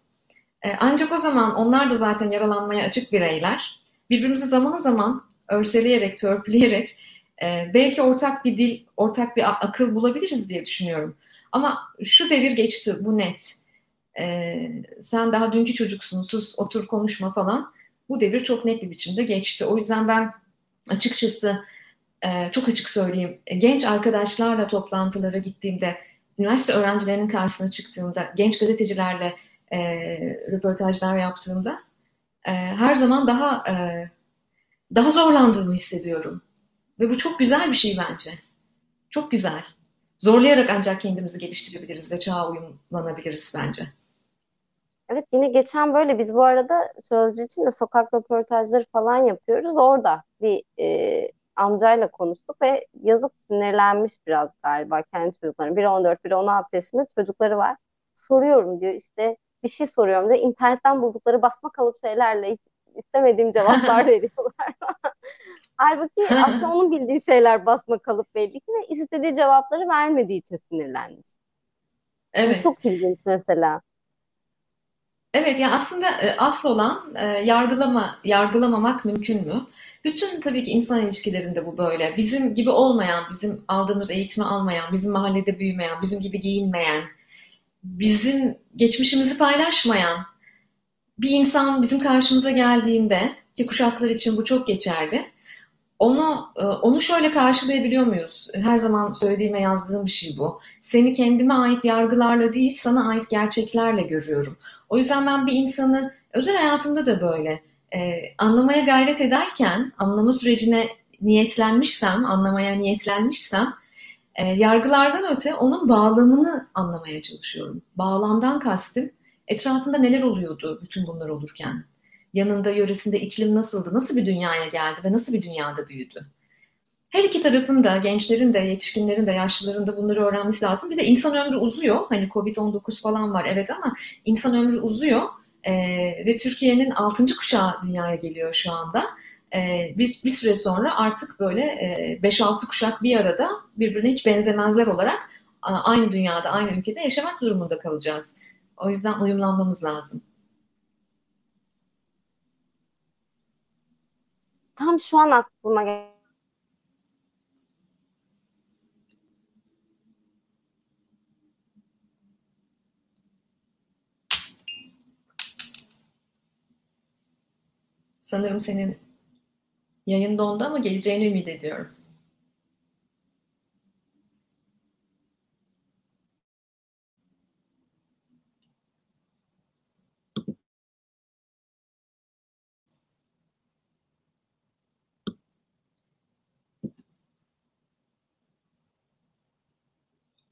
E, ancak o zaman onlar da zaten yaralanmaya açık bireyler. Birbirimizi zaman zaman örseleyerek, törpüleyerek e, belki ortak bir dil, ortak bir akıl bulabiliriz diye düşünüyorum. Ama şu devir geçti, bu net. Ee, sen daha dünkü çocuksun, sus, otur, konuşma falan. Bu devir çok net bir biçimde geçti. O yüzden ben açıkçası e, çok açık söyleyeyim. Genç arkadaşlarla toplantılara gittiğimde, üniversite öğrencilerinin karşısına çıktığımda, genç gazetecilerle e, röportajlar yaptığımda e, her zaman daha e, daha zorlandığımı hissediyorum. Ve bu çok güzel bir şey bence. Çok güzel. Zorlayarak ancak kendimizi geliştirebiliriz ve çağa uyumlanabiliriz bence. Evet yine geçen böyle biz bu arada Sözcü için de sokak röportajları falan yapıyoruz. Orada bir e, amcayla konuştuk ve yazıp sinirlenmiş biraz galiba kendi çocuklarına. Biri 14, biri 16 yaşında çocukları var. Soruyorum diyor işte bir şey soruyorum diyor. İnternetten buldukları basma kalıp şeylerle istemediğim cevaplar veriyorlar. Halbuki aslında onun bildiği şeyler basma kalıp belli ki ve istediği cevapları vermediği için sinirlenmiş. Evet. çok ilginç mesela. Evet yani aslında e, asıl olan e, yargılama yargılamamak mümkün mü? Bütün tabii ki insan ilişkilerinde bu böyle. Bizim gibi olmayan, bizim aldığımız eğitimi almayan, bizim mahallede büyümeyen, bizim gibi giyinmeyen, bizim geçmişimizi paylaşmayan bir insan bizim karşımıza geldiğinde ki kuşaklar için bu çok geçerli. Onu e, onu şöyle karşılayabiliyor muyuz? Her zaman söylediğime yazdığım bir şey bu. Seni kendime ait yargılarla değil, sana ait gerçeklerle görüyorum. O yüzden ben bir insanı özel hayatımda da böyle e, anlamaya gayret ederken, anlama sürecine niyetlenmişsem, anlamaya niyetlenmişsem, e, yargılardan öte onun bağlamını anlamaya çalışıyorum. Bağlamdan kastım etrafında neler oluyordu bütün bunlar olurken. Yanında, yöresinde iklim nasıldı, nasıl bir dünyaya geldi ve nasıl bir dünyada büyüdü. Her iki tarafın da, gençlerin de, yetişkinlerin de, yaşlıların da bunları öğrenmesi lazım. Bir de insan ömrü uzuyor. Hani Covid-19 falan var evet ama insan ömrü uzuyor. Ee, ve Türkiye'nin 6. kuşağı dünyaya geliyor şu anda. Ee, biz bir süre sonra artık böyle e, 5-6 kuşak bir arada birbirine hiç benzemezler olarak aynı dünyada, aynı ülkede yaşamak durumunda kalacağız. O yüzden uyumlanmamız lazım. Tam şu an aklıma geldi. Sanırım senin yayın dondu ama geleceğini ümit ediyorum.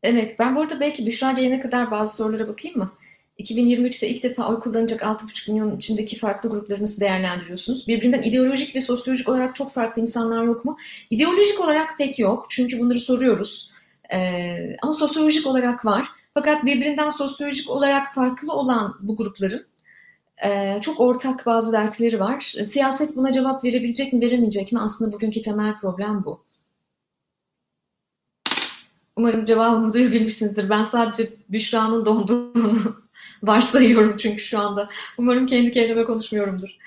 Evet, ben bu arada belki Büşra gelene kadar bazı sorulara bakayım mı? 2023'te ilk defa oy kullanacak 6,5 milyon içindeki farklı grupları nasıl değerlendiriyorsunuz? Birbirinden ideolojik ve sosyolojik olarak çok farklı insanlar yok mu? İdeolojik olarak pek yok. Çünkü bunları soruyoruz. Ee, ama sosyolojik olarak var. Fakat birbirinden sosyolojik olarak farklı olan bu grupların e, çok ortak bazı dertleri var. Siyaset buna cevap verebilecek mi, veremeyecek mi? Aslında bugünkü temel problem bu. Umarım cevabımı duyabilmişsinizdir. Ben sadece Büşra'nın donduğunu varsayıyorum çünkü şu anda. Umarım kendi kendime konuşmuyorumdur.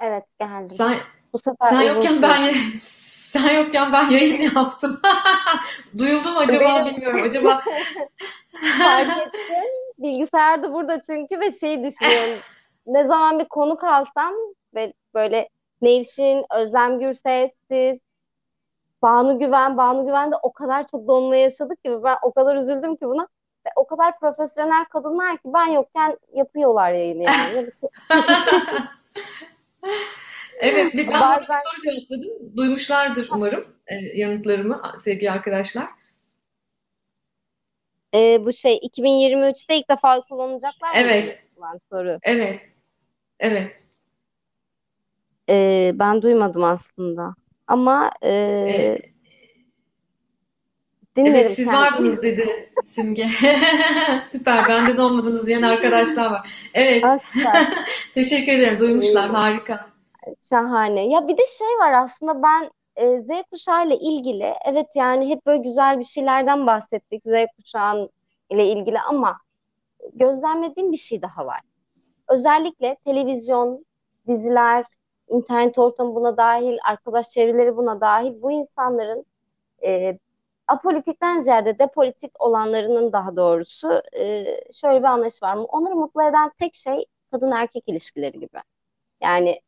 Evet geldim. Sen, Bu sefer sen yokken ben sen yokken ben yayın yaptım. Duyuldu mu acaba Benim... bilmiyorum. Acaba fark ettim. Bilgisayar da burada çünkü ve şey düşünüyorum. ne zaman bir konu kalsam ve böyle Nevşin, Özlem Gürses, siz, Banu Güven, Banu Güven de o kadar çok donma yaşadık ki ben o kadar üzüldüm ki buna. Ve o kadar profesyonel kadınlar ki ben yokken yapıyorlar yayını yani. evet, bir ben Bazen... soru cevapladım. Duymuşlardır umarım e, yanıtlarımı sevgili arkadaşlar. E, bu şey 2023'te ilk defa kullanacaklar mı? Evet. Soru. Evet. Evet. E, ben duymadım aslında. Ama e, evet. Evet siz vardınız dedi Simge. süper. Bende de olmadınız diyen arkadaşlar var. Evet. Teşekkür ederim. Duymuşlar. Harika. Şahane. Ya bir de şey var aslında ben e, Z kuşağı ile ilgili evet yani hep böyle güzel bir şeylerden bahsettik Z kuşağı ile ilgili ama gözlemlediğim bir şey daha var. Özellikle televizyon, diziler, internet ortamı buna dahil, arkadaş çevreleri buna dahil bu insanların e, apolitikten ziyade depolitik olanlarının daha doğrusu e, şöyle bir anlayış var. mı? Onları mutlu eden tek şey kadın erkek ilişkileri gibi. Yani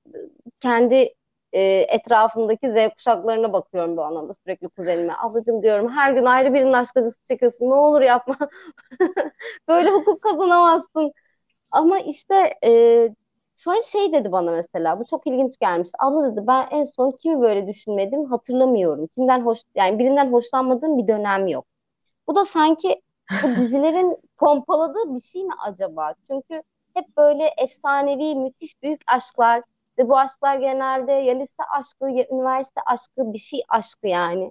kendi e, etrafımdaki Z kuşaklarına bakıyorum bu anlamda sürekli kuzenime. Ablacığım diyorum her gün ayrı birinin aşk acısı çekiyorsun ne olur yapma. Böyle hukuk kazanamazsın. Ama işte e, Sonra şey dedi bana mesela bu çok ilginç gelmiş. Abla dedi ben en son kimi böyle düşünmedim hatırlamıyorum. Kimden hoş yani birinden hoşlanmadığım bir dönem yok. Bu da sanki bu dizilerin pompaladığı bir şey mi acaba? Çünkü hep böyle efsanevi müthiş büyük aşklar ve bu aşklar genelde ya lise aşkı ya üniversite aşkı bir şey aşkı yani.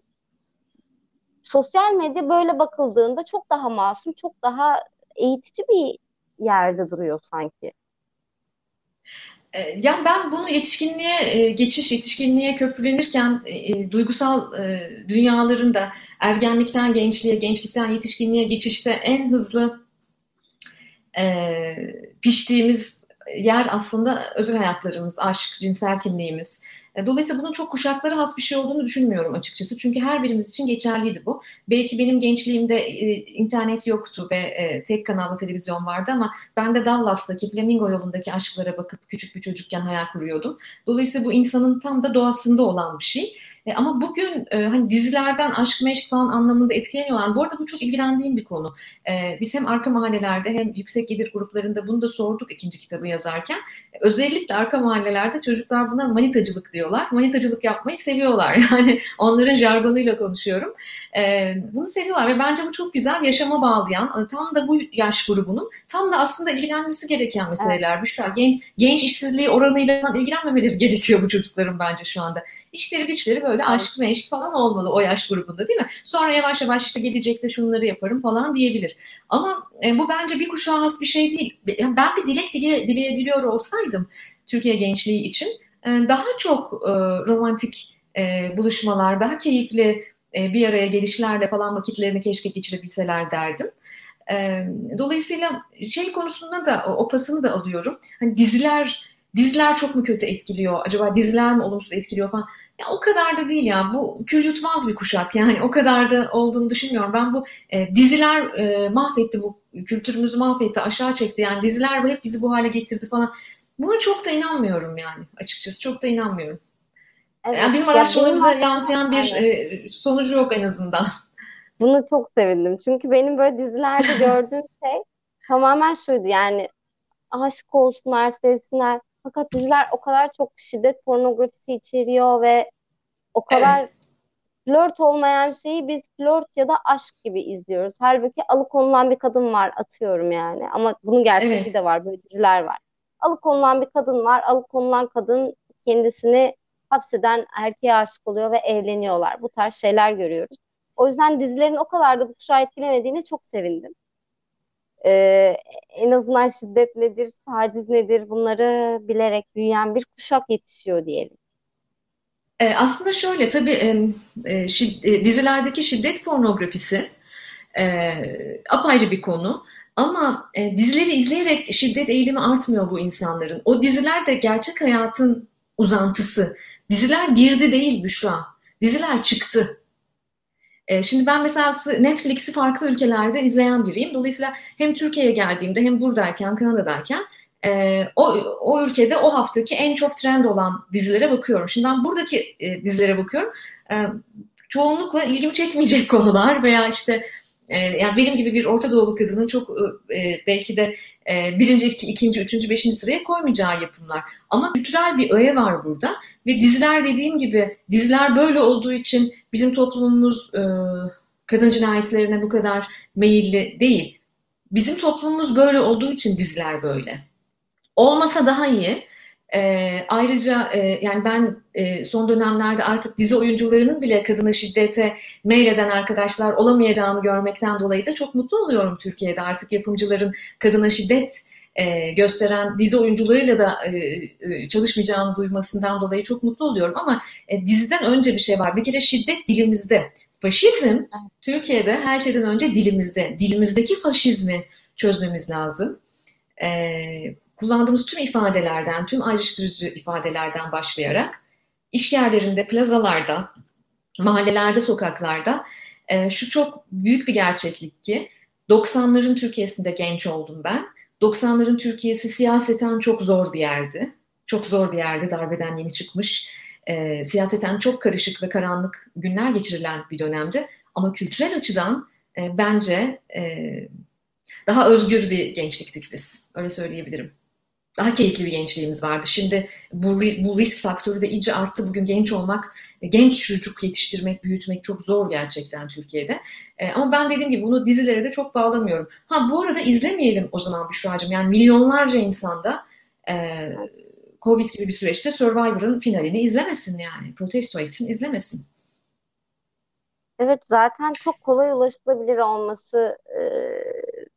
Sosyal medya böyle bakıldığında çok daha masum, çok daha eğitici bir yerde duruyor sanki. E, yani ben bunu yetişkinliğe e, geçiş, yetişkinliğe köprülenirken e, duygusal dünyaların da ergenlikten gençliğe, gençlikten yetişkinliğe geçişte en hızlı piştiğimiz yer aslında özel hayatlarımız, aşk, cinsel kimliğimiz. E, dolayısıyla bunun çok kuşaklara has bir şey olduğunu düşünmüyorum açıkçası. Çünkü her birimiz için geçerliydi bu. Belki benim gençliğimde e, internet yoktu ve e, tek kanalda televizyon vardı ama ben de Dallas'taki Flamingo yolundaki aşklara bakıp küçük bir çocukken hayal kuruyordum. Dolayısıyla bu insanın tam da doğasında olan bir şey. Ama bugün hani dizilerden aşk meşk falan anlamında etkileniyorlar. Bu arada bu çok ilgilendiğim bir konu. Biz hem arka mahallelerde hem yüksek gelir gruplarında bunu da sorduk ikinci kitabı yazarken. Özellikle arka mahallelerde çocuklar buna manitacılık diyorlar. Manitacılık yapmayı seviyorlar. Yani onların jargonuyla konuşuyorum. E, bunu seviyorlar ve bence bu çok güzel yaşama bağlayan e, tam da bu yaş grubunun tam da aslında ilgilenmesi gereken meseleler. Evet. Büşra genç, genç işsizliği oranıyla ilgilenmemeleri gerekiyor bu çocukların bence şu anda. İşleri güçleri böyle böyle aşk meşk falan olmalı o yaş grubunda değil mi? Sonra yavaş yavaş işte gelecekte şunları yaparım falan diyebilir. Ama e, bu bence bir kuşağa has bir şey değil. Ben bir dilek dile, dileyebiliyor olsaydım Türkiye gençliği için daha çok e, romantik e, buluşmalar, daha keyifli e, bir araya gelişlerle falan vakitlerini keşke geçirebilseler derdim. E, dolayısıyla şey konusunda da o pasını da alıyorum. Hani diziler diziler çok mu kötü etkiliyor? Acaba diziler mi olumsuz etkiliyor falan? Ya o kadar da değil ya. Bu kül yutmaz bir kuşak. Yani o kadar da olduğunu düşünmüyorum. Ben bu e, diziler e, mahvetti bu kültürümüzü mahvetti, aşağı çekti. Yani diziler hep bizi bu hale getirdi falan. Buna çok da inanmıyorum yani açıkçası. Çok da inanmıyorum. Evet, yani bizim araştırmalarımıza ya yansıyan bir e, sonucu yok en azından. Bunu çok sevindim. Çünkü benim böyle dizilerde gördüğüm şey tamamen şuydu. Yani aşk olsunlar, sevsinler. Fakat diziler o kadar çok şiddet pornografisi içeriyor ve o kadar evet. flört olmayan şeyi biz flört ya da aşk gibi izliyoruz. Halbuki alıkonulan bir kadın var atıyorum yani. Ama bunun gerçekliği evet. de var. Böyle diziler var. Alıkonulan bir kadın var. Alıkonulan kadın kendisini hapseden erkeğe aşık oluyor ve evleniyorlar. Bu tarz şeyler görüyoruz. O yüzden dizilerin o kadar da bu kuşağı etkilemediğine çok sevindim e, en azından şiddet nedir, taciz nedir bunları bilerek büyüyen bir kuşak yetişiyor diyelim. E, aslında şöyle tabii e, şid, e, dizilerdeki şiddet pornografisi e, apayrı bir konu. Ama e, dizileri izleyerek şiddet eğilimi artmıyor bu insanların. O diziler de gerçek hayatın uzantısı. Diziler girdi değil Büşra. Diziler çıktı. E, şimdi ben mesela Netflix'i farklı ülkelerde izleyen biriyim. Dolayısıyla hem Türkiye'ye geldiğimde hem buradayken, Kanada'dayken e, o, o ülkede o haftaki en çok trend olan dizilere bakıyorum. Şimdi ben buradaki e, dizilere bakıyorum. E, çoğunlukla ilgimi çekmeyecek konular veya işte e, yani benim gibi bir Orta Doğulu kadının çok e, belki de e, birinci, iki, ikinci, üçüncü, beşinci sıraya koymayacağı yapımlar. Ama kültürel bir öğe var burada ve diziler dediğim gibi diziler böyle olduğu için bizim toplumumuz e, kadın cinayetlerine bu kadar meyilli değil. Bizim toplumumuz böyle olduğu için diziler böyle. Olmasa daha iyi. E, ayrıca e, yani ben e, son dönemlerde artık dizi oyuncularının bile kadına şiddete meyleden arkadaşlar olamayacağını görmekten dolayı da çok mutlu oluyorum Türkiye'de. Artık yapımcıların kadına şiddet e, gösteren dizi oyuncularıyla da e, e, çalışmayacağını duymasından dolayı çok mutlu oluyorum. Ama e, diziden önce bir şey var. Bir kere şiddet dilimizde. Faşizm Türkiye'de her şeyden önce dilimizde. Dilimizdeki faşizmi çözmemiz lazım. E, kullandığımız tüm ifadelerden, tüm ayrıştırıcı ifadelerden başlayarak iş yerlerinde, plazalarda, mahallelerde, sokaklarda e, şu çok büyük bir gerçeklik ki 90'ların Türkiye'sinde genç oldum ben. 90'ların Türkiye'si siyaseten çok zor bir yerdi. Çok zor bir yerdi darbeden yeni çıkmış. E, siyaseten çok karışık ve karanlık günler geçirilen bir dönemdi. Ama kültürel açıdan e, bence e, daha özgür bir gençliktik biz. Öyle söyleyebilirim daha keyifli bir gençliğimiz vardı. Şimdi bu, bu risk faktörü de iyice arttı. Bugün genç olmak, genç çocuk yetiştirmek, büyütmek çok zor gerçekten Türkiye'de. E, ama ben dediğim gibi bunu dizilere de çok bağlamıyorum. Ha bu arada izlemeyelim o zaman Büşra'cığım. Yani milyonlarca insanda e, Covid gibi bir süreçte Survivor'ın finalini izlemesin yani. Protesto etsin, izlemesin. Evet zaten çok kolay ulaşılabilir olması e,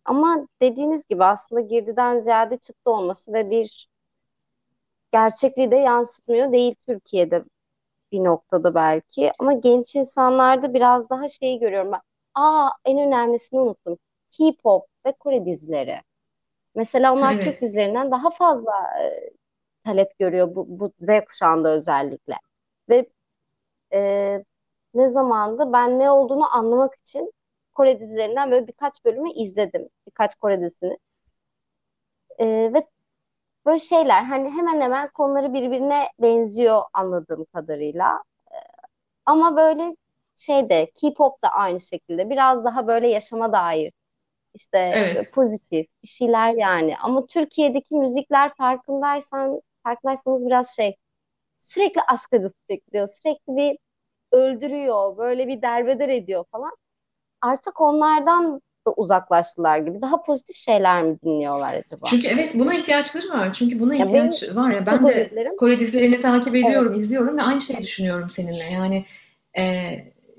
ama dediğiniz gibi aslında girdiden ziyade çıktı olması ve bir gerçekliği de yansıtmıyor değil Türkiye'de bir noktada belki. Ama genç insanlarda biraz daha şeyi görüyorum ben. Aa en önemlisini unuttum. K-pop ve Kore dizileri. Mesela onlar Evet. Türk dizilerinden daha fazla e, talep görüyor bu, bu Z kuşağında özellikle. Ve e, ne zamandı ben ne olduğunu anlamak için Kore dizilerinden böyle birkaç bölümü izledim. Birkaç Kore dizisini. E, ve böyle şeyler hani hemen hemen konuları birbirine benziyor anladığım kadarıyla. E, ama böyle şeyde K-pop da aynı şekilde biraz daha böyle yaşama dair işte Evet. pozitif bir şeyler yani. Ama Türkiye'deki müzikler farkındaysan farkındaysanız biraz şey sürekli aşk acısı çekiyor. Sürekli bir öldürüyor, böyle bir derbeder ediyor falan. Artık onlardan da uzaklaştılar gibi. Daha pozitif şeyler mi dinliyorlar acaba? Çünkü evet buna ihtiyaçları var. Çünkü buna Ya ihtiyaç benim var ya ben de özür dilerim. Kore dizilerini takip Evet. ediyorum, izliyorum ve aynı şeyi düşünüyorum seninle. Yani e,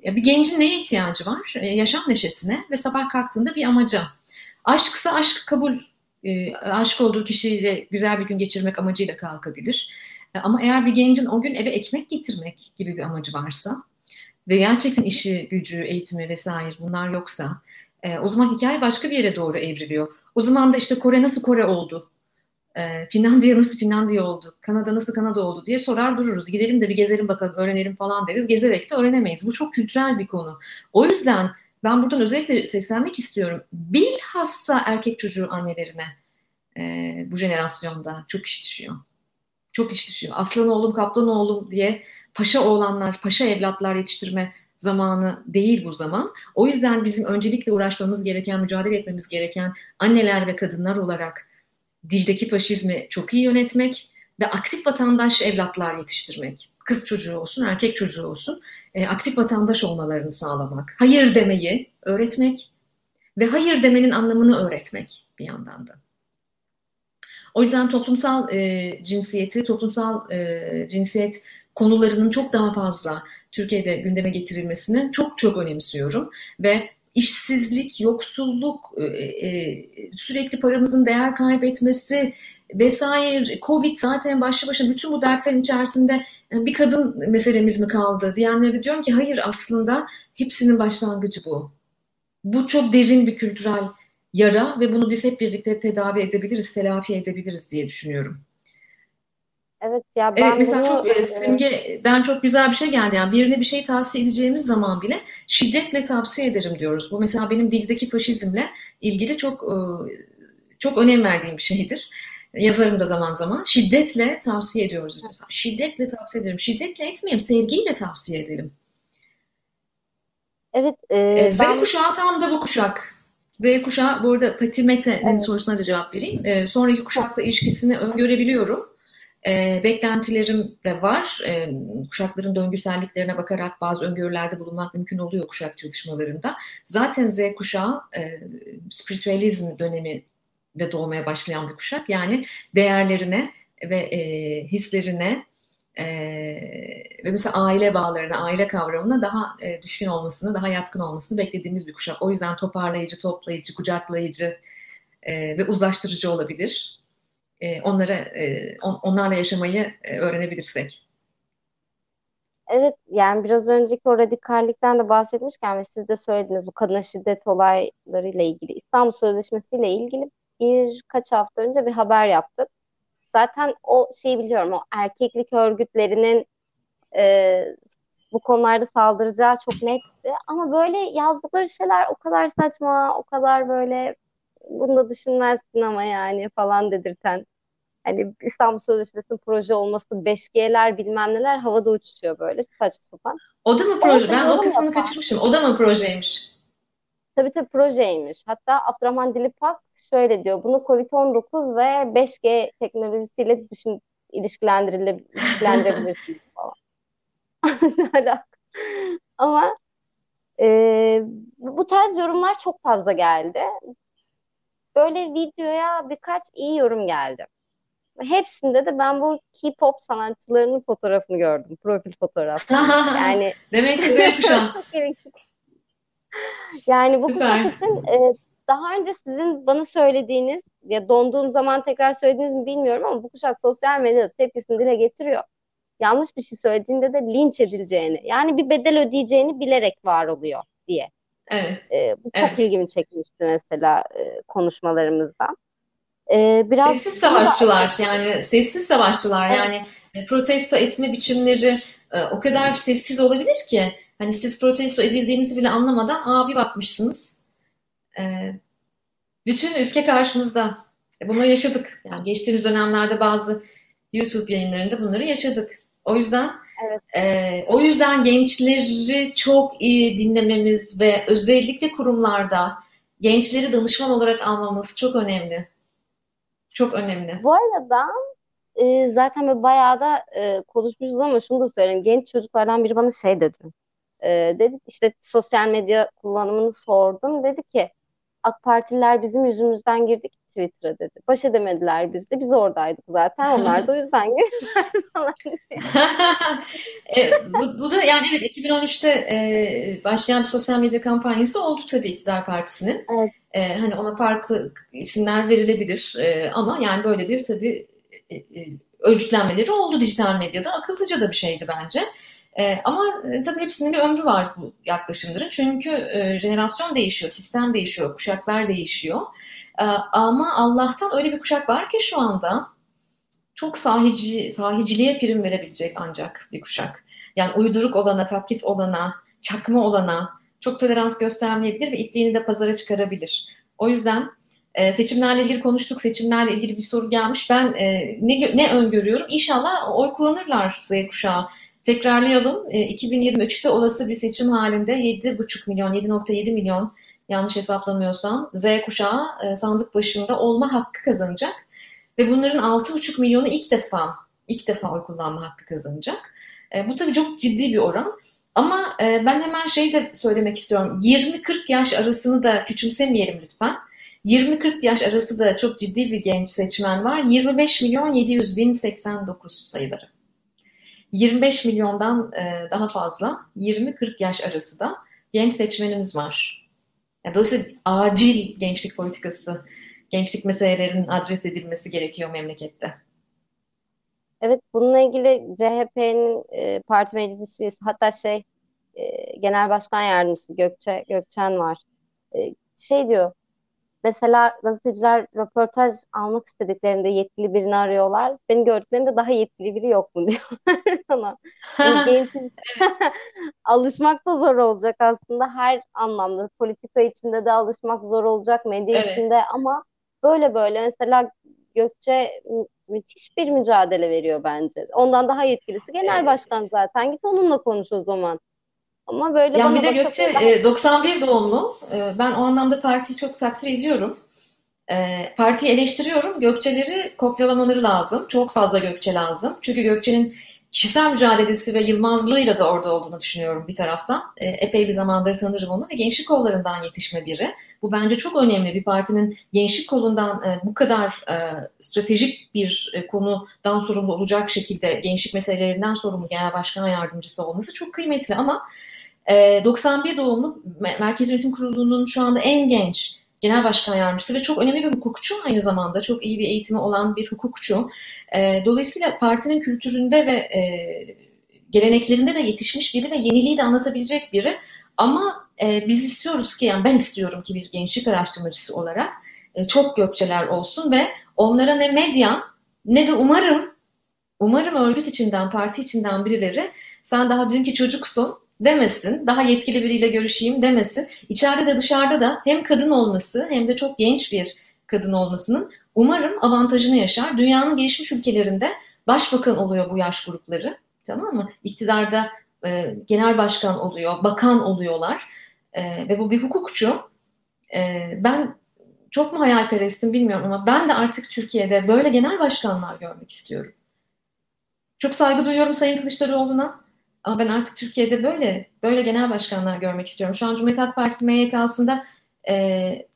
ya bir gencin neye ihtiyacı var? E, yaşam neşesine ve sabah kalktığında bir amaca. Aşksa aşk kabul, e, aşık olduğu kişiyle güzel bir gün geçirmek amacıyla kalkabilir. E, ama eğer bir gencin o gün eve ekmek getirmek gibi bir amacı varsa ve gerçekten işi, gücü, eğitimi vesaire bunlar yoksa e, o zaman hikaye başka bir yere doğru evriliyor. O zaman da işte Kore nasıl Kore oldu? E, Finlandiya nasıl Finlandiya oldu? Kanada nasıl Kanada oldu diye sorar dururuz. Gidelim de bir gezelim bakalım, öğrenelim falan deriz. Gezerek de öğrenemeyiz. Bu çok kültürel bir konu. O yüzden ben buradan özellikle seslenmek istiyorum. Bilhassa erkek çocuğu annelerine e, bu jenerasyonda çok iş düşüyor. Çok iş düşüyor. Aslan oğlum, kaplan oğlum diye paşa oğlanlar, paşa evlatlar yetiştirme zamanı değil bu zaman. O yüzden bizim öncelikle uğraşmamız gereken, mücadele etmemiz gereken anneler ve kadınlar olarak dildeki faşizmi çok iyi yönetmek ve aktif vatandaş evlatlar yetiştirmek. Kız çocuğu olsun, erkek çocuğu olsun, e, aktif vatandaş olmalarını sağlamak. Hayır demeyi öğretmek ve hayır demenin anlamını öğretmek bir yandan da. O yüzden toplumsal e, cinsiyeti, toplumsal e, cinsiyet konularının çok daha fazla Türkiye'de gündeme getirilmesini çok çok önemsiyorum ve işsizlik, yoksulluk, e, e, sürekli paramızın değer kaybetmesi vesaire, Covid zaten başlı başına bütün bu dertlerin içerisinde bir kadın meselemiz mi kaldı diyenlere de diyorum ki hayır aslında hepsinin başlangıcı bu. Bu çok derin bir kültürel yara ve bunu biz hep birlikte tedavi edebiliriz, telafi edebiliriz diye düşünüyorum. Evet ya ben Evet mesela bunu çok e, simgeden çok güzel bir şey geldi. Yani birine bir şey tavsiye edeceğimiz zaman bile şiddetle tavsiye ederim diyoruz. Bu mesela benim dildeki faşizmle ilgili çok e, çok önem verdiğim bir şeydir. Yazarım da zaman zaman. Şiddetle tavsiye ediyoruz biz mesela. Şiddetle tavsiye ederim. Şiddetle etmeyelim, sevgiyle tavsiye edelim. evet e, E, Z ben kuşağı tam da bu kuşak. Z kuşağı, bu arada Pati Mete'nin evet sorusuna da cevap vereyim. E, sonraki kuşakla ilişkisini öngörebiliyorum. E, beklentilerim de var. E, kuşakların döngüselliklerine bakarak bazı öngörülerde bulunmak mümkün oluyor kuşak çalışmalarında. Zaten Z kuşağı e, spiritüalizm dönemi de doğmaya başlayan bir kuşak. Yani değerlerine ve e, hislerine e, ve mesela aile bağlarına, aile kavramına daha e, düşkün olmasını, daha yatkın olmasını beklediğimiz bir kuşak. O yüzden toparlayıcı, toplayıcı, kucaklayıcı e, ve uzlaştırıcı olabilir. E, onlara, e, on, onlarla yaşamayı öğrenebilirsek. Evet yani biraz önceki o radikallikten de bahsetmişken ve siz de söylediniz bu kadına şiddet olaylarıyla ilgili İstanbul Sözleşmesi ile ilgili birkaç hafta önce bir haber yaptık. Zaten o şeyi biliyorum o erkeklik örgütlerinin e, bu konularda saldıracağı çok netti. Ama böyle yazdıkları şeyler o kadar saçma, o kadar böyle bunu da düşünmezsin ama yani falan dedirten. Hani İstanbul Sözleşmesi'nin proje olması, 5G'ler bilmem neler havada uçuşuyor böyle saçma sapan. O da mı proje? Ben o kısmını yapan, kaçırmışım. O da mı projeymiş? Tabii tabii projeymiş. Hatta Abdurrahman Dilipak şöyle diyor, bunu Covid-19 ve 5G teknolojisiyle düşün, ilişkilendirile, ilişkilendirebilirsiniz falan. Ama e, bu tarz yorumlar çok fazla geldi. Böyle videoya birkaç iyi yorum geldi. Hepsinde de ben bu K-pop sanatçılarının fotoğrafını gördüm. Profil fotoğraf. Yani Demek ki Z kuşağı. Yani bu Süper. kuşak için e, daha önce sizin bana söylediğiniz ya donduğum zaman tekrar söylediniz mi bilmiyorum ama bu kuşak sosyal medyada tepkisini dile getiriyor. Yanlış bir şey söylediğinde de linç edileceğini yani bir bedel ödeyeceğini bilerek var oluyor diye. Evet. E, bu çok evet. ilgimi çekmişti mesela e, konuşmalarımızdan. E, biraz sessiz savaşçılar da... yani sessiz savaşçılar evet. yani e, protesto etme biçimleri e, o kadar sessiz olabilir ki hani siz protesto edildiğinizi bile anlamadan aa bir bakmışsınız e, bütün ülke karşınızda e, bunları yaşadık yani geçtiğimiz dönemlerde bazı YouTube yayınlarında bunları yaşadık o yüzden evet. e, o yüzden gençleri çok iyi dinlememiz ve özellikle kurumlarda gençleri danışman olarak almamız çok önemli. Çok önemli. Bu arada e, zaten böyle bayağı da e, konuşmuşuz ama şunu da söyleyeyim. Genç çocuklardan biri bana şey dedi. E, dedi işte sosyal medya kullanımını sordum. Dedi ki AK Partililer bizim yüzümüzden girdik Twitter'a dedi. Baş edemediler bizle. Biz oradaydık zaten. Onlar da o yüzden girdiler falan. e, bu, bu da yani evet 2013'te e, başlayan bir sosyal medya kampanyası oldu tabii İktidar Partisi'nin. Evet. E, hani ona farklı isimler verilebilir e, ama yani böyle bir tabii e, e, örgütlenmeleri oldu dijital medyada. Akıllıca da bir şeydi bence. E, ama tabii hepsinin bir ömrü var bu yaklaşımların. Çünkü e, jenerasyon değişiyor, sistem değişiyor, kuşaklar değişiyor. E, ama Allah'tan öyle bir kuşak var ki şu anda çok sahici, sahiciliğe prim verebilecek ancak bir kuşak. Yani uyduruk olana, taklit olana, çakma olana çok tolerans göstermeyebilir ve ipliğini de pazara çıkarabilir. O yüzden e, seçimlerle ilgili konuştuk. Seçimlerle ilgili bir soru gelmiş. Ben e, ne, ne öngörüyorum? İnşallah oy kullanırlar Z kuşağı. Tekrarlayalım. E, 2023'te olası bir seçim halinde 7,5 milyon, 7,7 milyon yanlış hesaplamıyorsam Z kuşağı e, sandık başında olma hakkı kazanacak. Ve bunların 6,5 milyonu ilk defa ilk defa oy kullanma hakkı kazanacak. E, bu tabii çok ciddi bir oran. Ama e, ben hemen şeyi de söylemek istiyorum. 20-40 yaş arasını da küçümsemeyelim lütfen. 20-40 yaş arası da çok ciddi bir genç seçmen var. 25 milyon 700 bin 89 sayıları. 25 milyondan e, daha fazla 20-40 yaş arası da genç seçmenimiz var. Yani dolayısıyla acil gençlik politikası, gençlik meselelerinin adres edilmesi gerekiyor memlekette. Evet bununla ilgili CHP'nin e, parti meclis üyesi hatta şey e, genel başkan yardımcısı Gökçe Gökçen var. E, şey diyor Mesela gazeteciler röportaj almak istediklerinde yetkili birini arıyorlar. Beni gördüklerinde daha yetkili biri yok mu diyorlar sana. Alışmak da zor olacak aslında her anlamda. Politika içinde de alışmak zor olacak, medya evet. içinde ama böyle böyle mesela Gökçe müthiş bir mücadele veriyor bence. Ondan daha yetkilisi genel evet. başkan zaten. Git onunla konuş o zaman. Ama böyle yani bir de Gökçe e, 91 doğumlu. E, ben o anlamda partiyi çok takdir ediyorum. E, partiyi eleştiriyorum. Gökçeleri kopyalamaları lazım. Çok fazla Gökçe lazım. Çünkü Gökçe'nin kişisel mücadelesi ve yılmazlığıyla da orada olduğunu düşünüyorum bir taraftan. E, epey bir zamandır tanırım onu ve gençlik kollarından yetişme biri. Bu bence çok önemli. Bir partinin gençlik kolundan e, bu kadar e, stratejik bir e, konudan sorumlu olacak şekilde gençlik meselelerinden sorumlu genel başkan yardımcısı olması çok kıymetli ama 91 ee, doğumlu Merkez Yönetim Kurulu'nun şu anda en genç genel başkan yardımcısı ve çok önemli bir hukukçu aynı zamanda. Çok iyi bir eğitimi olan bir hukukçu. Ee, dolayısıyla partinin kültüründe ve e, geleneklerinde de yetişmiş biri ve yeniliği de anlatabilecek biri. Ama e, biz istiyoruz ki, yani ben istiyorum ki bir gençlik araştırmacısı olarak e, çok gökçeler olsun ve onlara ne medya ne de umarım, umarım örgüt içinden, parti içinden birileri sen daha dünkü çocuksun, demesin, daha yetkili biriyle görüşeyim demesin. İçeride de dışarıda da hem kadın olması hem de çok genç bir kadın olmasının umarım avantajını yaşar. Dünyanın gelişmiş ülkelerinde başbakan oluyor bu yaş grupları. Tamam mı? İktidarda e, genel başkan oluyor, bakan oluyorlar. E, ve bu bir hukukçu. E, ben çok mu hayalperestim bilmiyorum ama ben de artık Türkiye'de böyle genel başkanlar görmek istiyorum. Çok saygı duyuyorum Sayın Kılıçdaroğlu'na. Ama ben artık Türkiye'de böyle böyle genel başkanlar görmek istiyorum. Şu an Cumhuriyet Halk Partisi MYK'sında e,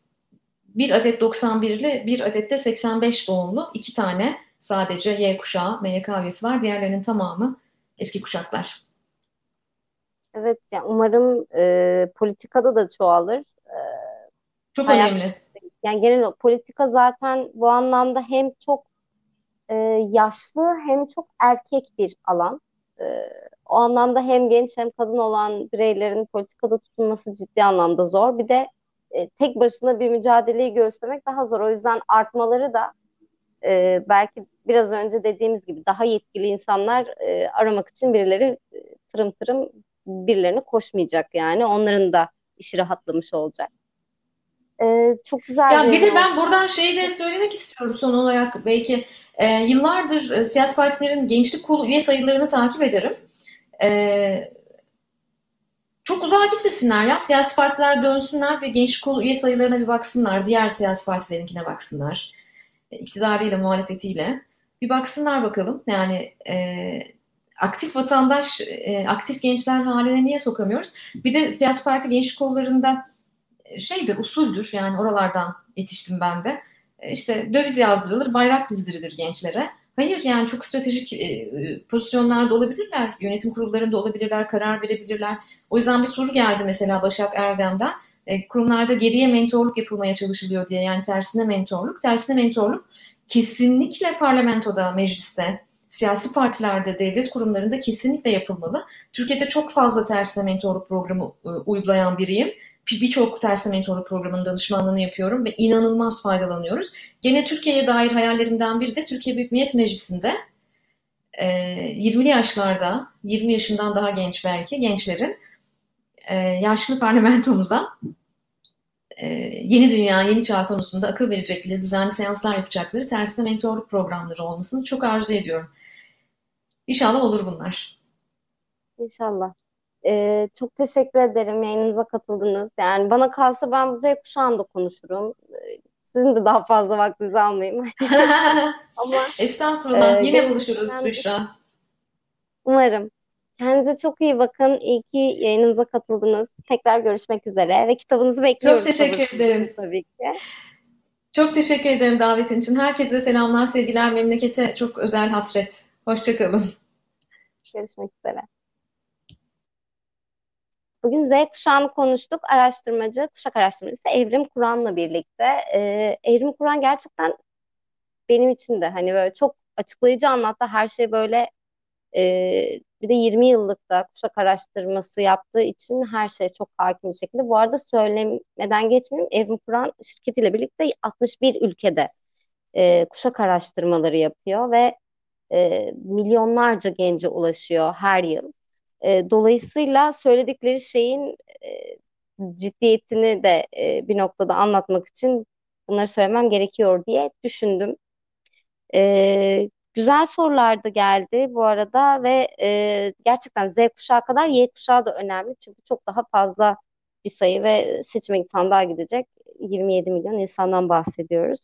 bir adet 91'li, bir adet de 85 doğumlu iki tane sadece Y kuşağı MYK üyesi var. Diğerlerinin tamamı eski kuşaklar. Evet, yani umarım e, politikada da çoğalır. E, Çok hayat, önemli. yani genel politika zaten bu anlamda hem çok e, yaşlı hem çok erkek bir alan. E, o anlamda hem genç hem kadın olan bireylerin politikada tutunması ciddi anlamda zor. Bir de e, tek başına bir mücadeleyi göstermek daha zor. O yüzden artmaları da e, belki biraz önce dediğimiz gibi daha yetkili insanlar e, aramak için birileri e, tırım tırım birilerini koşmayacak yani. Onların da işi rahatlamış olacak. Ee, çok güzel. Ya bir de ben buradan şeyi de söylemek istiyorum son olarak belki e, yıllardır e, siyasi partilerin gençlik kolu üye sayılarını takip ederim. E, çok uzağa gitmesinler ya. Siyasi partiler dönsünler ve gençlik kolu üye sayılarına bir baksınlar. Diğer siyasi partilerinkine baksınlar. E, iktidarıyla, muhalefetiyle. Bir baksınlar bakalım. Yani e, aktif vatandaş, e, aktif gençler haline niye sokamıyoruz? Bir de siyasi parti gençlik kollarında e, şeydir, usuldür. Yani oralardan yetiştim ben de. E, işte döviz yazdırılır, bayrak dizdirilir gençlere. Hayır yani çok stratejik e, e, pozisyonlarda olabilirler. Yönetim kurullarında olabilirler, karar verebilirler. O yüzden bir soru geldi mesela Başak Erdem'den. E, kurumlarda geriye mentorluk yapılmaya çalışılıyor diye. Yani tersine mentorluk. Tersine mentorluk kesinlikle parlamentoda, mecliste, siyasi partilerde, devlet kurumlarında kesinlikle yapılmalı. Türkiye'de çok fazla tersine mentorluk programı uygulayan biriyim birçok tersine mentorluk programının danışmanlığını yapıyorum ve inanılmaz faydalanıyoruz. Gene Türkiye'ye dair hayallerimden biri de Türkiye Büyük Millet Meclisi'nde 20'li e, yaşlarda, 20 yaşından daha genç belki gençlerin e, yaşlı parlamentomuza e, yeni dünya, yeni çağ konusunda akıl verecekleri, düzenli seanslar yapacakları tersine mentorluk programları olmasını çok arzu ediyorum. İnşallah olur bunlar. İnşallah. Ee, çok teşekkür ederim yayınınıza katıldınız. Yani bana kalsa ben bu Z kuşağında konuşurum. Sizin de daha fazla vaktinizi almayayım. Ama Estağfurullah. E, Yine buluşuruz ben... Büşra. Umarım. Kendinize çok iyi bakın. İyi ki yayınımıza katıldınız. Tekrar görüşmek üzere ve kitabınızı bekliyoruz. Çok teşekkür tabii ederim. Tabii ki. Çok teşekkür ederim davetin için. Herkese selamlar, sevgiler. Memlekete çok özel hasret. Hoşçakalın. Görüşmek üzere. Bugün Z kuşağını konuştuk. Araştırmacı, kuşak araştırmacısı Evrim Kur'an'la birlikte. Ee, Evrim Kur'an gerçekten benim için de hani böyle çok açıklayıcı anlattı. Her şey böyle e, bir de 20 yıllık da kuşak araştırması yaptığı için her şey çok hakim bir şekilde. Bu arada söylemeden geçmeyeyim. Evrim Kur'an şirketiyle birlikte 61 ülkede e, kuşak araştırmaları yapıyor ve e, milyonlarca gence ulaşıyor her yıl. E, dolayısıyla söyledikleri şeyin e, ciddiyetini de e, bir noktada anlatmak için bunları söylemem gerekiyor diye düşündüm. E, güzel sorular da geldi bu arada ve e, gerçekten Z kuşağı kadar Y kuşağı da önemli çünkü çok daha fazla bir sayı ve seçime sandığa gidecek 27 milyon insandan bahsediyoruz.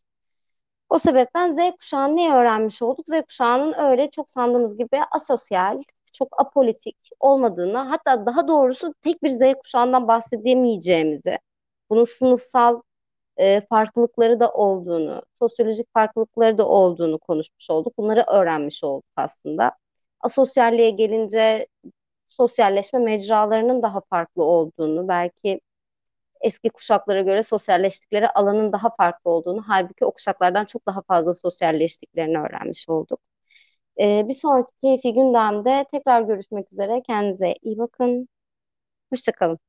O sebepten Z kuşağını ne öğrenmiş olduk? Z kuşağının öyle çok sandığımız gibi asosyal, çok apolitik olmadığını hatta daha doğrusu tek bir Z kuşağından bahsedemeyeceğimizi, bunun sınıfsal e, farklılıkları da olduğunu, sosyolojik farklılıkları da olduğunu konuşmuş olduk. Bunları öğrenmiş olduk aslında. Asosyalliğe gelince sosyalleşme mecralarının daha farklı olduğunu, belki eski kuşaklara göre sosyalleştikleri alanın daha farklı olduğunu, halbuki o kuşaklardan çok daha fazla sosyalleştiklerini öğrenmiş olduk. Ee, bir sonraki keyfi gündemde tekrar görüşmek üzere. Kendinize iyi bakın. Hoşçakalın.